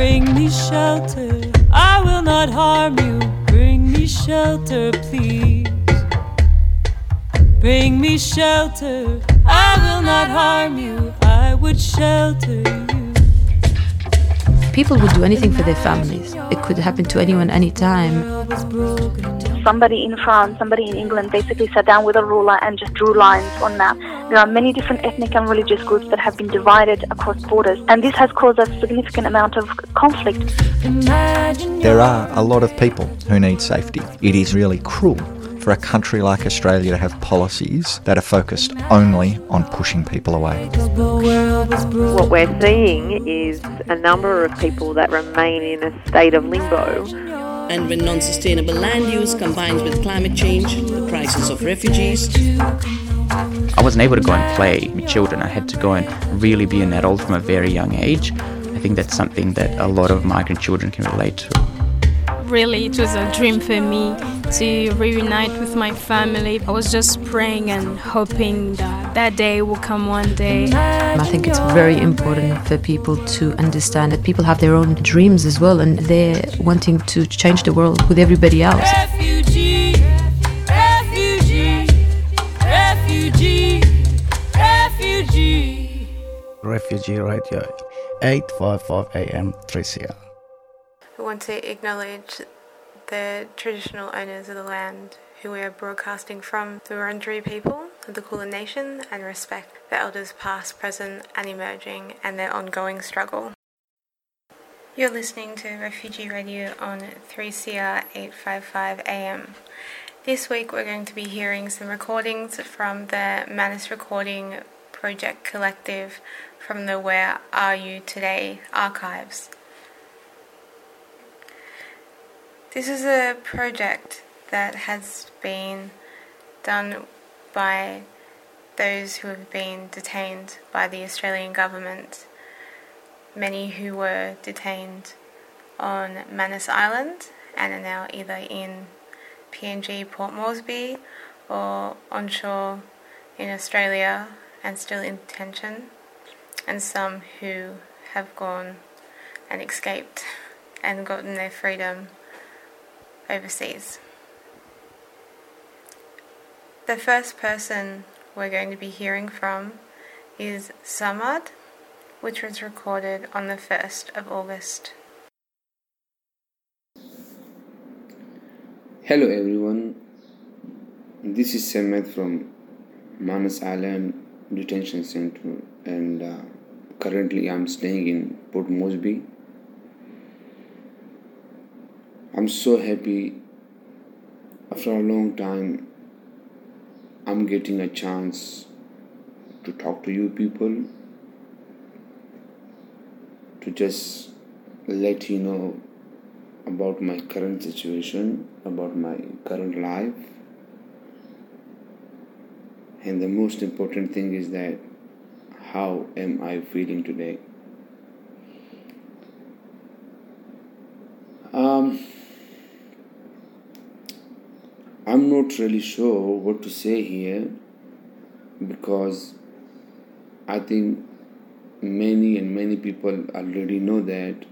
Bring me shelter, I will not harm you. Bring me shelter, please. Bring me shelter, I will not harm you. I would shelter you. People would do anything for their families. It could happen to anyone, anytime. Somebody in France, somebody in England basically sat down with a ruler and just drew lines on map. There are many different ethnic and religious groups that have been divided across borders, and this has caused a significant amount of conflict. There are a lot of people who need safety. It is really cruel for a country like Australia to have policies that are focused only on pushing people away. What we're seeing is a number of people that remain in a state of limbo. And when non sustainable land use combines with climate change, the crisis of refugees, I wasn't able to go and play with children. I had to go and really be an adult from a very young age. I think that's something that a lot of migrant children can relate to really it was a dream for me to reunite with my family. I was just praying and hoping that that day will come one day. I think it's very important for people to understand that people have their own dreams as well and they're wanting to change the world with everybody else. Refugee, refugee, refugee, refugee. Refugee Radio, 855 AM 3CR. Want to acknowledge the traditional owners of the land who we are broadcasting from, the Wurundjeri people of the Kulin Nation, and respect the elders past, present, and emerging, and their ongoing struggle. You're listening to Refugee Radio on 3CR 855 AM. This week we're going to be hearing some recordings from the Manus Recording Project Collective from the Where Are You Today archives. This is a project that has been done by those who have been detained by the Australian government, many who were detained on Manus Island and are now either in PNG Port Moresby or onshore in Australia and still in detention, and some who have gone and escaped and gotten their freedom overseas. The first person we're going to be hearing from is Samad, which was recorded on the 1st of August. Hello everyone, this is Samad from Manus Island Detention Center and uh, currently I'm staying in Port Moresby I'm so happy after a long time I'm getting a chance to talk to you people to just let you know about my current situation, about my current life. And the most important thing is that how am I feeling today? Um, I'm not really sure what to say here because I think many and many people already know that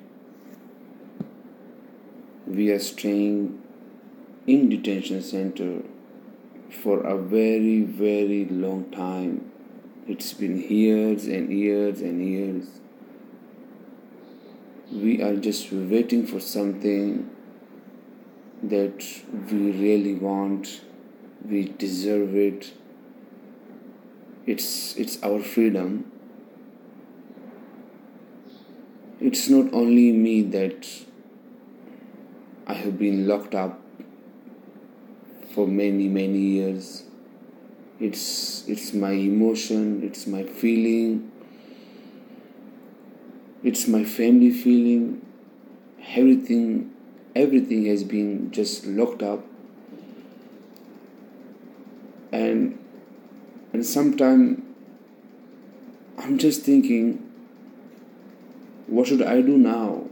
we are staying in detention center for a very very long time. It's been years and years and years. We are just waiting for something that we really want, we deserve it. It's it's our freedom. It's not only me that I have been locked up for many many years. It's it's my emotion, it's my feeling, it's my family feeling, everything everything has been just locked up. And and sometimes i'm just thinking what should i do now?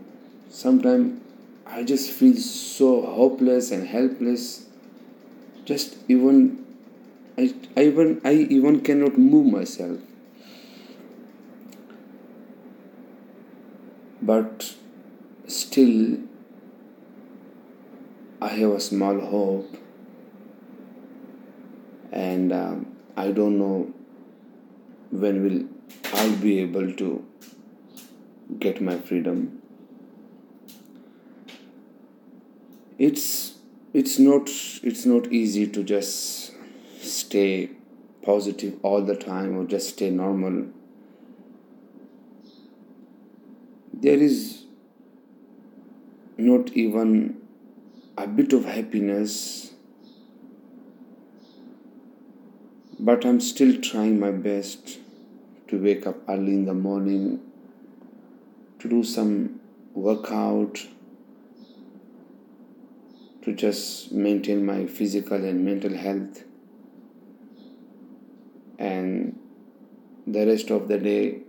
Sometimes i just feel so hopeless and helpless. Just even I, I even i even cannot move myself. But still I have a small hope, and um, I don't know when will I'll be able to get my freedom. It's it's not it's not easy to just stay positive all the time or just stay normal. There is not even a bit of happiness, but I'm still trying my best to wake up early in the morning, to do some workout, to just maintain my physical and mental health. And the rest of the day,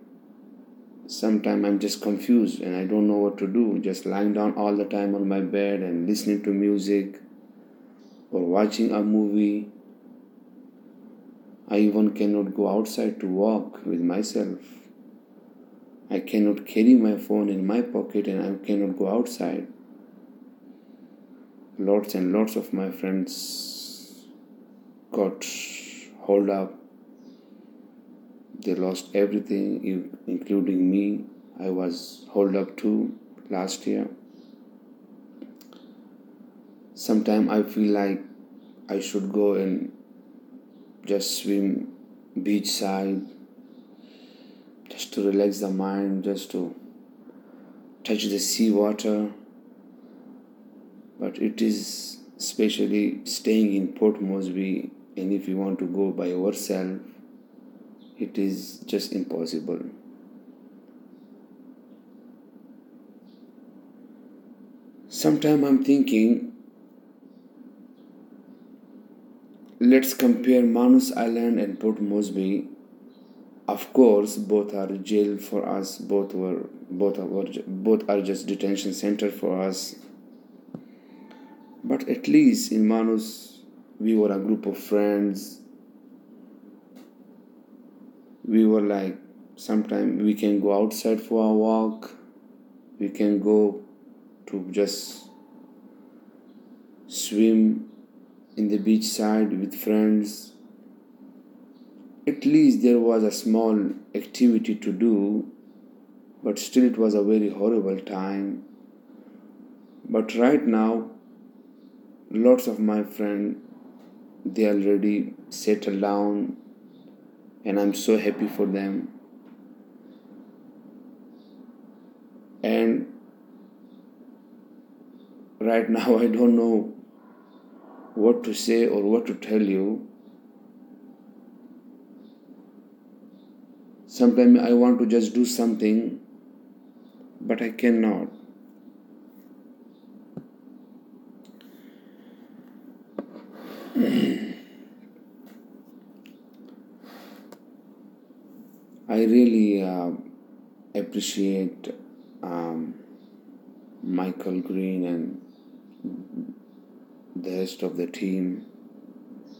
sometimes I'm just confused and I don't know what to do. Just lying down all the time on my bed and listening to music or watching a movie. I even cannot go outside to walk with myself. I cannot carry my phone in my pocket and I cannot go outside. Lots and lots of my friends got hold up they lost everything, including me. I was held up too last year. Sometimes I feel like I should go and just swim beachside, just to relax the mind, just to touch the sea water. But it is especially staying in Port Moresby, and if you want to go by yourself, it is just impossible. Sometimes I'm thinking, let's compare Manus Island and Port Moresby. Of course, both are jail for us. Both were both are both are just detention center for us. But at least in Manus, we were a group of friends we were like sometimes we can go outside for a walk we can go to just swim in the beach side with friends. At least there was a small activity to do but still it was a very horrible time. But right now lots of my friends they already settled down and I'm so happy for them. And right now, I don't know what to say or what to tell you. Sometimes I want to just do something, but I cannot. I really uh, appreciate um, Michael Green and the rest of the team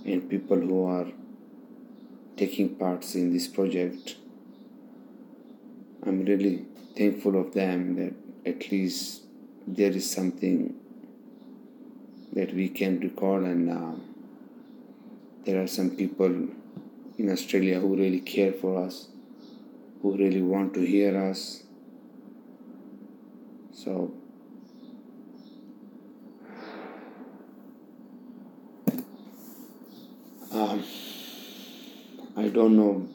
and people who are taking parts in this project. I'm really thankful of them that at least there is something that we can record and uh, there are some people in Australia who really care for us who really want to hear us. So, um, I don't know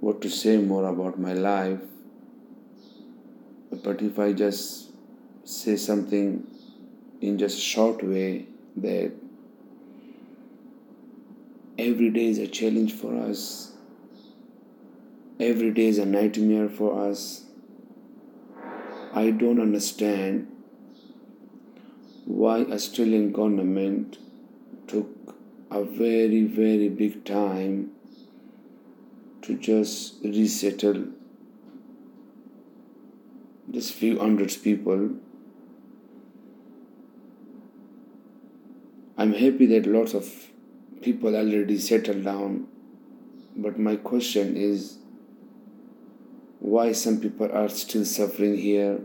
what to say more about my life, but if I just say something in just short way that every day is a challenge for us every day is a nightmare for us. I don't understand why Australian government took a very very big time to just resettle just few hundreds people. I'm happy that lots of people already settled down, but my question is why some people are still suffering here.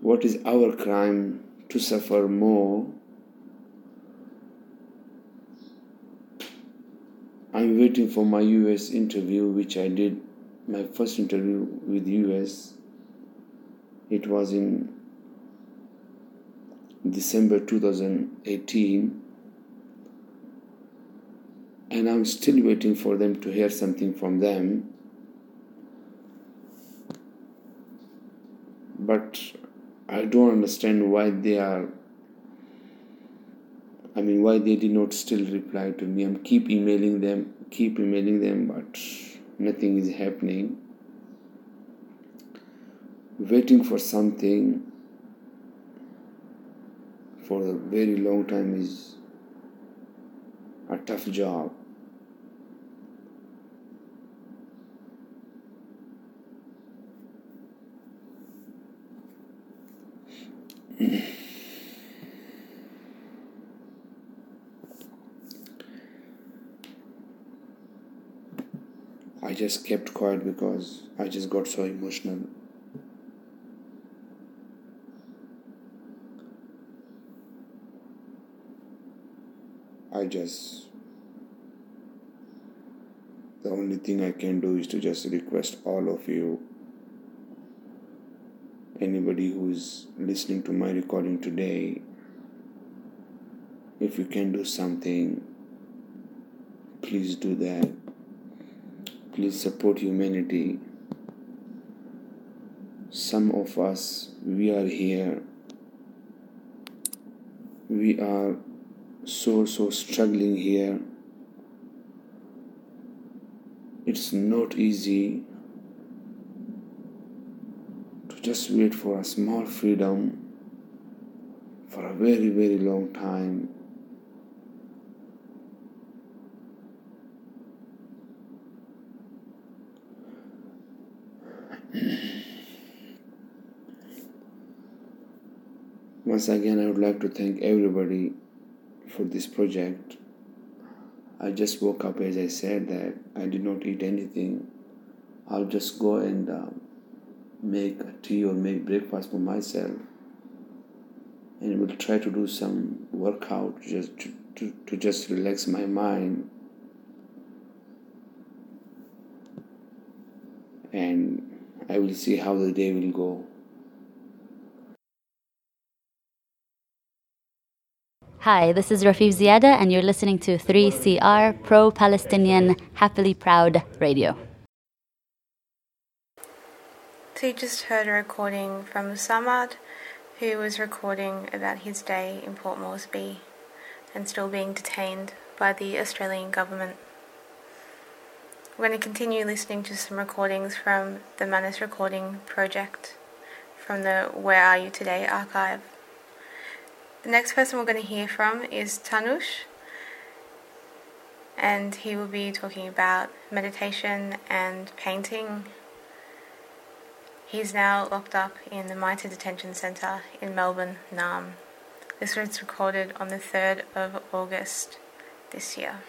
What is our crime to suffer more? I'm waiting for my US interview, which I did my first interview with US. It was in December 2018 and I'm still waiting for them to hear something from them. But I don't understand why they are. I mean, why they did not still reply to me. I'm keep emailing them, keep emailing them, but nothing is happening. Waiting for something for a very long time is a tough job. I just kept quiet because I just got so emotional. I just the only thing I can do is to just request all of you anybody who is listening to my recording today if you can do something please do that please support humanity. Some of us we are here. We are so so struggling here. It's not easy to just wait for a small freedom for a very very long time Once again, I would like to thank everybody for this project. I just woke up as I said that I did not eat anything. I'll just go and uh, make a tea or make breakfast for myself and will try to do some workout just to, to, to just relax my mind and I will see how the day will go. Hi, this is Rafeef Ziadah, and you're listening to 3CR Pro Palestinian Happily Proud Radio. So you just heard a recording from Samad, who was recording about his day in Port Moresby and still being detained by the Australian government. We're going to continue listening to some recordings from the Manus Recording Project from the Where Are You Today archive. The next person we're going to hear from is Tanush, and he will be talking about meditation and painting. He's now locked up in the MITA Detention Centre in Melbourne, Naarm. This was recorded on the 3rd of August this year.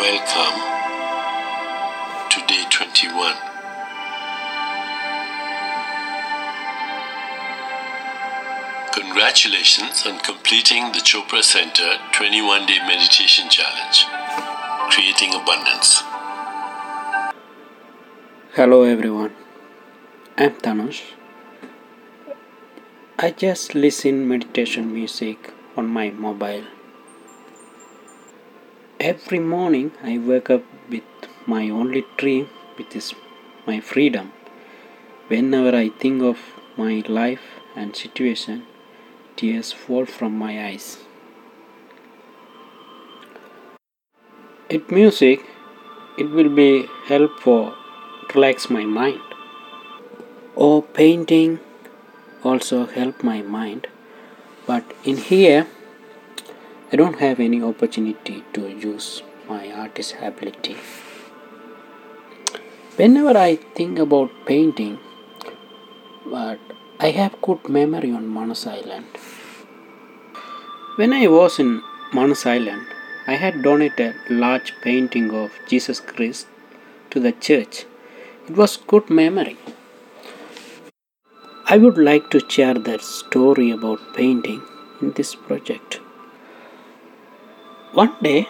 Welcome 21. Congratulations on completing the Chopra Center 21 day meditation challenge, creating abundance. Hello everyone, I'm Tanush. I just listen meditation music on my mobile. Every morning I wake up with my only dream, which is my freedom. Whenever I think of my life and situation, tears fall from my eyes. It music, it will be help for relax my mind. Or painting also help my mind. But in here, I don't have any opportunity to use my artist ability. Whenever I think about painting, but I have good memory on Manus Island. When I was in Manus Island, I had donated a large painting of Jesus Christ to the church. It was good memory. I would like to share that story about painting in this project. One day,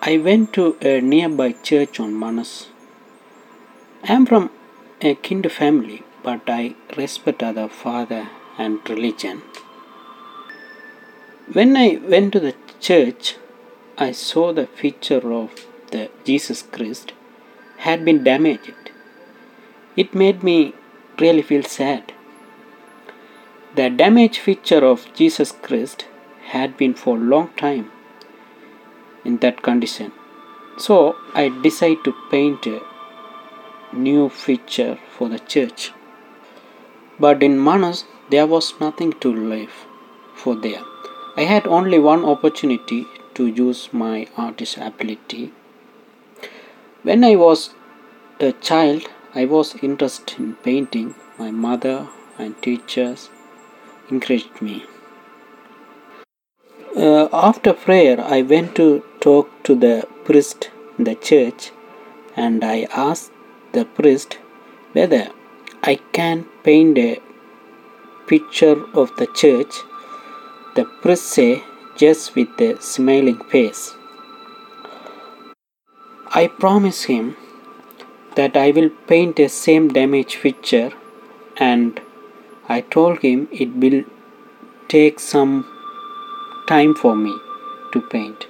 I went to a nearby church on Manus. I am from a Hindu family, but I respect other father and religion. When I went to the church, I saw the feature of the Jesus Christ had been damaged. It made me really feel sad. The damaged feature of Jesus Christ had been for a long time in that condition. So I decided to paint new picture for the church. But in Manus there was nothing to live for there. I had only one opportunity to use my artist ability. When I was a child, I was interested in painting. My mother and teachers encouraged me. Uh, after prayer, I went to talk to the priest in the church and I asked the priest whether I can paint a picture of the church. The priest said just with a smiling face. I promise him that I will paint a same damaged picture and I told him it will take some time for me to paint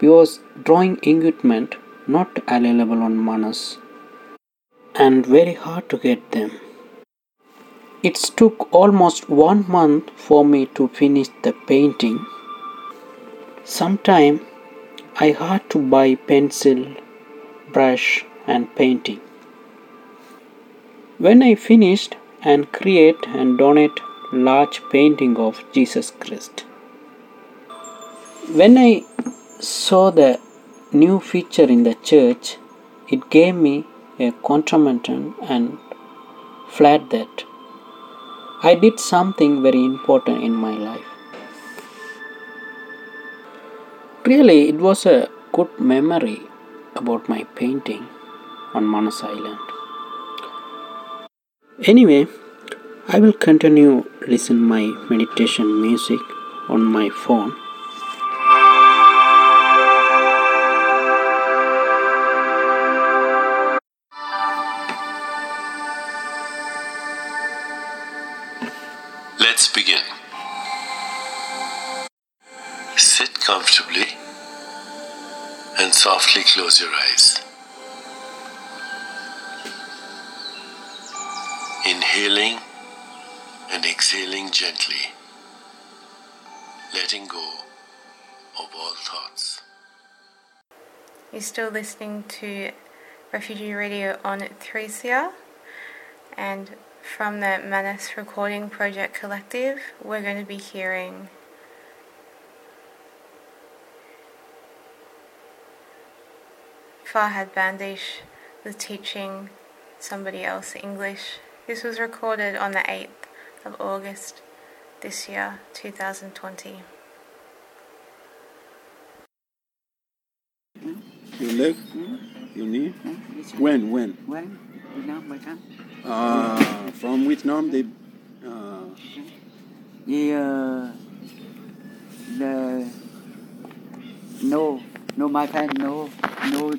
because drawing equipment not available on Manus and very hard to get them. It took almost one month for me to finish the painting Sometime I had to buy pencil, brush and painting. When I finished and create and donate large painting of Jesus Christ. When I saw the new feature in the church, it gave me a contramenton and flat that I did something very important in my life. Really, it was a good memory about my painting on Manus Island. Anyway, I will continue listen my meditation music on my phone. Close your eyes. Inhaling and exhaling gently, letting go of all thoughts. You're still listening to Refugee Radio on 3CR and from the Manus Recording Project Collective, we're going to be hearing Farhad Bandesh was teaching somebody else English. This was recorded on the 8th of August this year, 2020. Your leg? Your knee? When? When? When? Vietnam, by time. Uh, from Vietnam, they. Uh, The, uh, the, no, no my pen, no, no,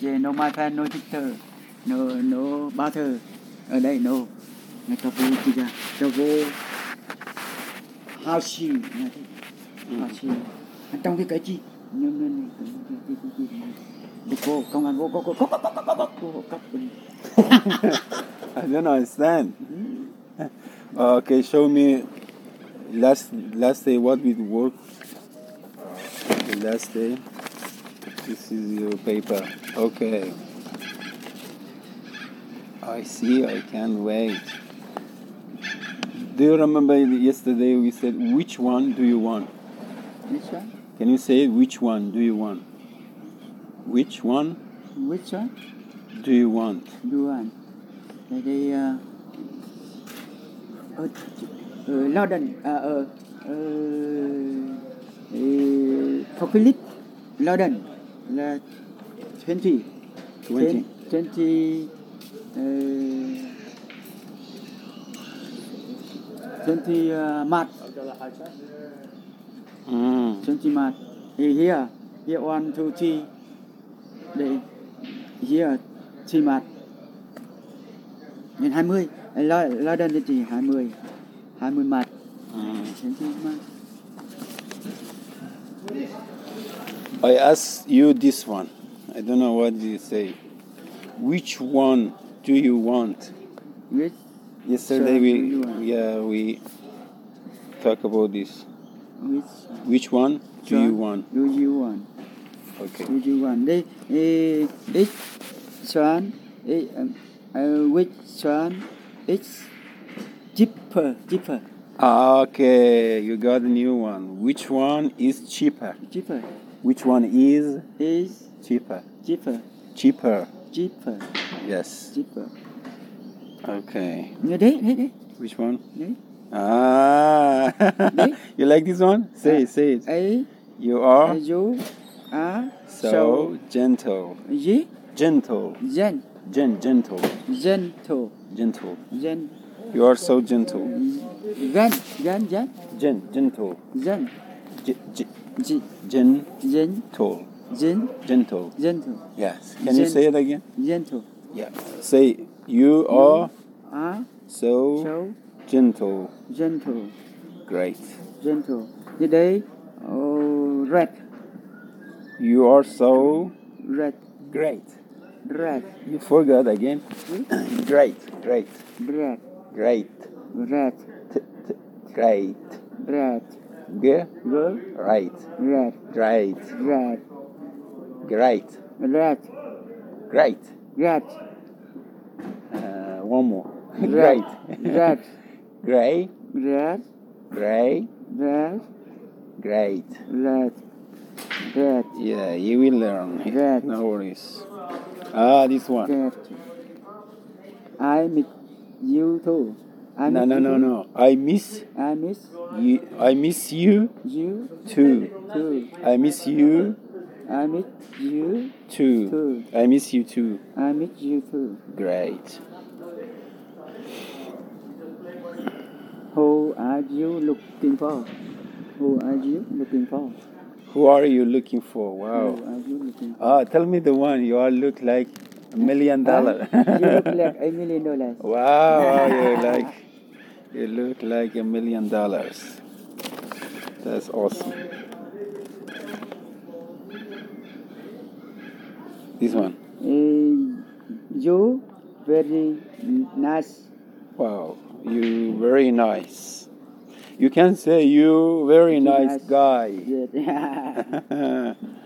yeah, no my pen, no chitter, no, no butter. Ở đây, no. Người ta vô kia ta vô she, là thế. How she. Trong cái cái chi, nhưng nên cái cái cái cái cái cô, công an vô, cô, cô, cô, cô, cô, cô, cô, cô. I don't understand. Uh, okay, show me last last day what we work. The last day. This is your paper. Okay. I see. I can't wait. Do you remember yesterday we said which one do you want? Which one? Can you say which one do you want? Which one Which one? do you want? Do one. Đây đây, uh, ở London, à, ở, ở for Philip Laden là 20 20. 20 uh, 20 uh, March Mm. 20 March He- here here one two three. Đây here 3 March Nên 20 La- Laden là chỉ 20 20 March Mm. 20 March I ask you this one. I don't know what you say. Which one do you want? Which Yesterday we yeah we talk about this. Which Which one do you want? do you want Okay. do you want đây eh, which one eh, um, uh, which one is cheaper cheaper Okay, you got a new one. Which one is cheaper? cheaper Which one is is cheaper? cheaper Cheaper. cheaper Yes. cheaper Okay. Nghe đấy đấy đấy Which one? đấy Ah. you like this one? Say it, say it. ấy You are you are so gentle. gì Gentle. gen Gen gentle. gentle Gentle. gen You are so gentle. gan gan gan Gen gentle. gen Ge- ge- G- gen gentle gentle. gen Gentle. gentle Yes. Can you say it again? gentle Yeah. Say you are are so so gentle. gentle Great. gentle như đây oh, red You are so red great. red You forgot again. Hmm? great. Great. red Great. red Great. red G. Right. red Great. red Great. red Great. red Uh, one more. Great. red Gray. red Gray. red Great. red red Yeah, you will learn. Red. No worries. Ah, this one. red I miss you too I No, no, no, no. I miss I miss you. I miss you you too. too I miss you I miss you too. too I miss you too. I miss you too Great. Who are you looking for? Who are you looking for? Who are you looking for? Who Wow. are you looking for? Ah, tell me the one. You all look like a million dollar. you look like a million dollars. wow, wow, you like you look like a million dollars. That's awesome. This one. Eh, you very nice. Wow, you very nice. You can say you very nice nice. guy.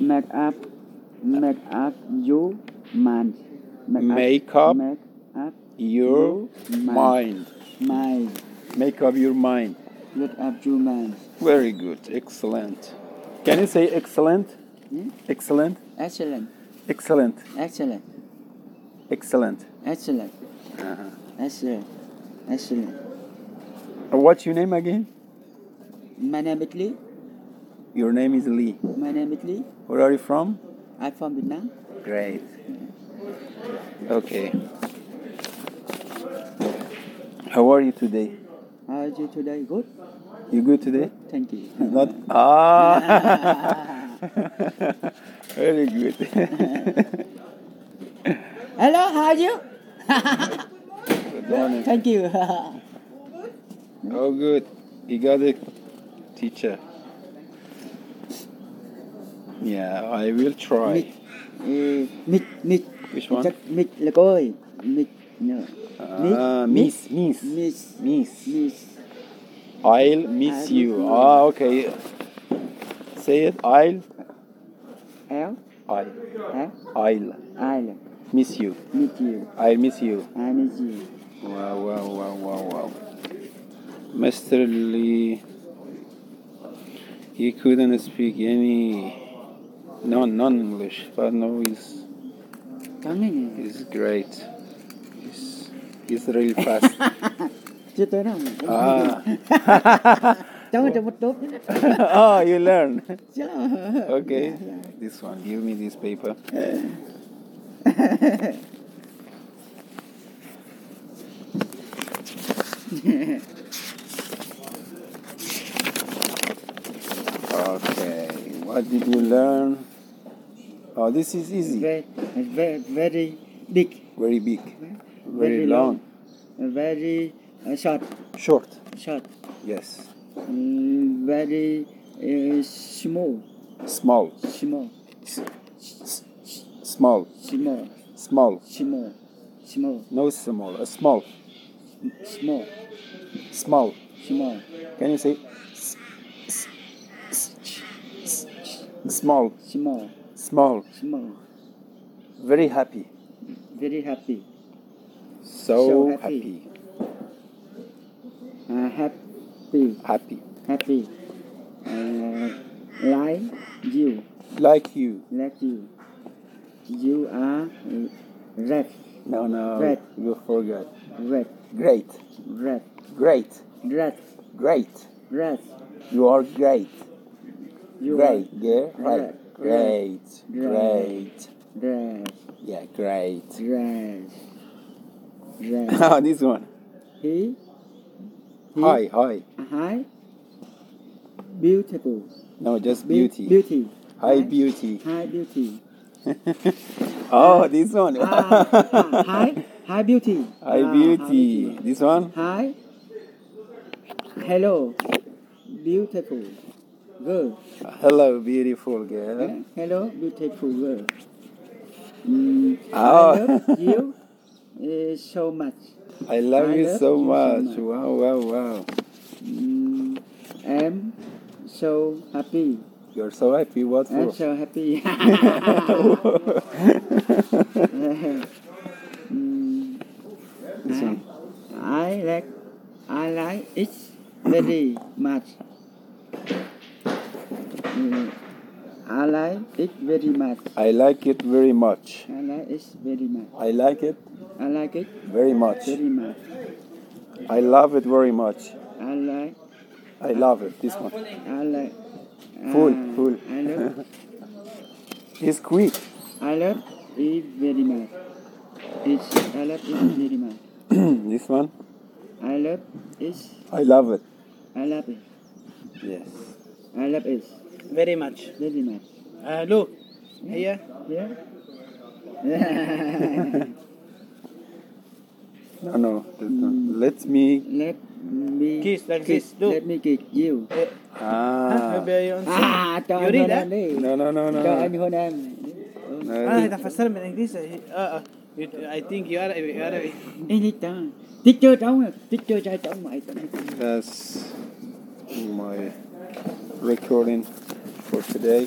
Make up, make up you man. Make up make up your you mind. mind. Make up your mind. Make up you man. Very good. Excellent. Can you say excellent? Hmm? Excellent. Excellent, Excellent. excellent, Excellent. excellent, Uh-huh. excellent, excellent. Uh, What's your name again? My name is Lee. Your name is Lee. My name is Lee. Where are you from? I'm from Vietnam. Great. Okay. How are you today? How are you today? Good. You good today? Thank you. Not ah. Very good. Hello, how are you? good morning. Thank you. Oh, good. You got a teacher. Yeah, I will try. Eh, Mít, mít. Which one? Mít là cô ơi. Mít. No. Ah, miss, miss, Miss. miss. Miss. I'll miss I'll you. miss. Ah, okay. Say it. I'll. L. I. L. I'll I'll. miss you. meet you. I'll miss you. I miss you. Wow, wow, wow, wow, wow. Mr. Lee, he couldn't speak any non non English, but now he's Cảm great. He's he's really fast. chưa tới đâu Ah. cháu cho một tốt oh, you learn. Okay, this one. Give me this paper. Okay, what did you learn? Oh, this is easy. very, very, very big Very big. very Very long. very uh, short Short. short Yes. Mm, very uh, small Small. small Small. small Small. small small No small. A small. small Small. small Can you say small? small Small. small Very happy. very happy So, So happy. happy. uh, happy Happy. happy uh, like you Like you. like you you are red No, no. Red. You forgot. red Great. red Great. red Great. red You are great. you great. Yeah. Right. Great. Red. Great. Yeah. Great. red red Ah, this one. he he Hi. Hi. hi beautiful No, just Be- beauty. beauty Hi, beauty. hi beauty oh, this one. Ah, ah, hi hi beauty Hi, Ah, beauty. This one. hi hello beautiful girl Hello, beautiful girl. Eh, hello beautiful girl mm, Oh. I love you uh, so much I love I you love so you so much. much. Wow, wow, wow. mm, I'm so happy You're so happy. What for? I'm so happy Mm, one. I like I like it very much. Mm, I like it very much. I like it very much. I like it very much. I like it I like it very much. very much. I love it very much. I like I love it. This one. I like Full, uh, full. I love It's quick. I love it very much. It's I love it very much. this one. I love it. I love it. I love it. Yes. I love it Very much. very much. Uh, look, here. Yeah. No, no. that's not- Let me. Let me Kiss like kiss. this. Look. Let me kiss you. Ah. Maybe you answer. À, cho You anh read hôn that? em đi. No, no, no, no. Cho anh hôn em. No, Ah, تفسر من English. Uh, uh, you- I think you are, you are English đó. Teacher cháu, teacher cho cháu mày. That's my recording for today.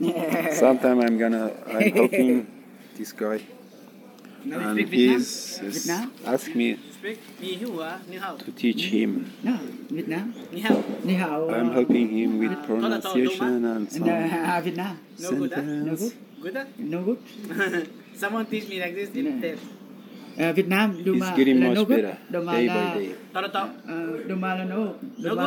Sometime I'm gonna. I'm helping this guy, Now and he's, he's asked me Speak Ni hao à? Ni hao. to teach him. No, Việt Nam. Ni hao. Ni hao. I'm uh, helping him with uh, pronunciation and some À, Việt No good. No good. Good. No good. Someone teach me like this in test. À, Việt Nam, It's mà getting là much no good. better Đồ mà day là by day. Tao tao. ờ, đồ mà là no.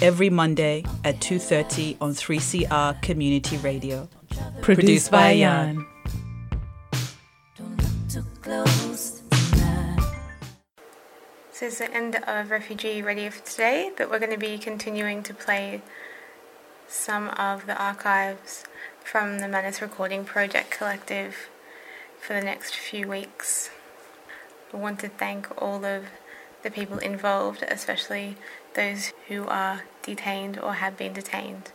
every Monday at 2:30 on 3CR Community Radio. Produced by Jan. So it's the end of Refugee Radio for today, but we're going to be continuing to play some of the archives from the Manus Recording Project Collective for the next few weeks. I want to thank all of the people involved, especially those who are detained or have been detained.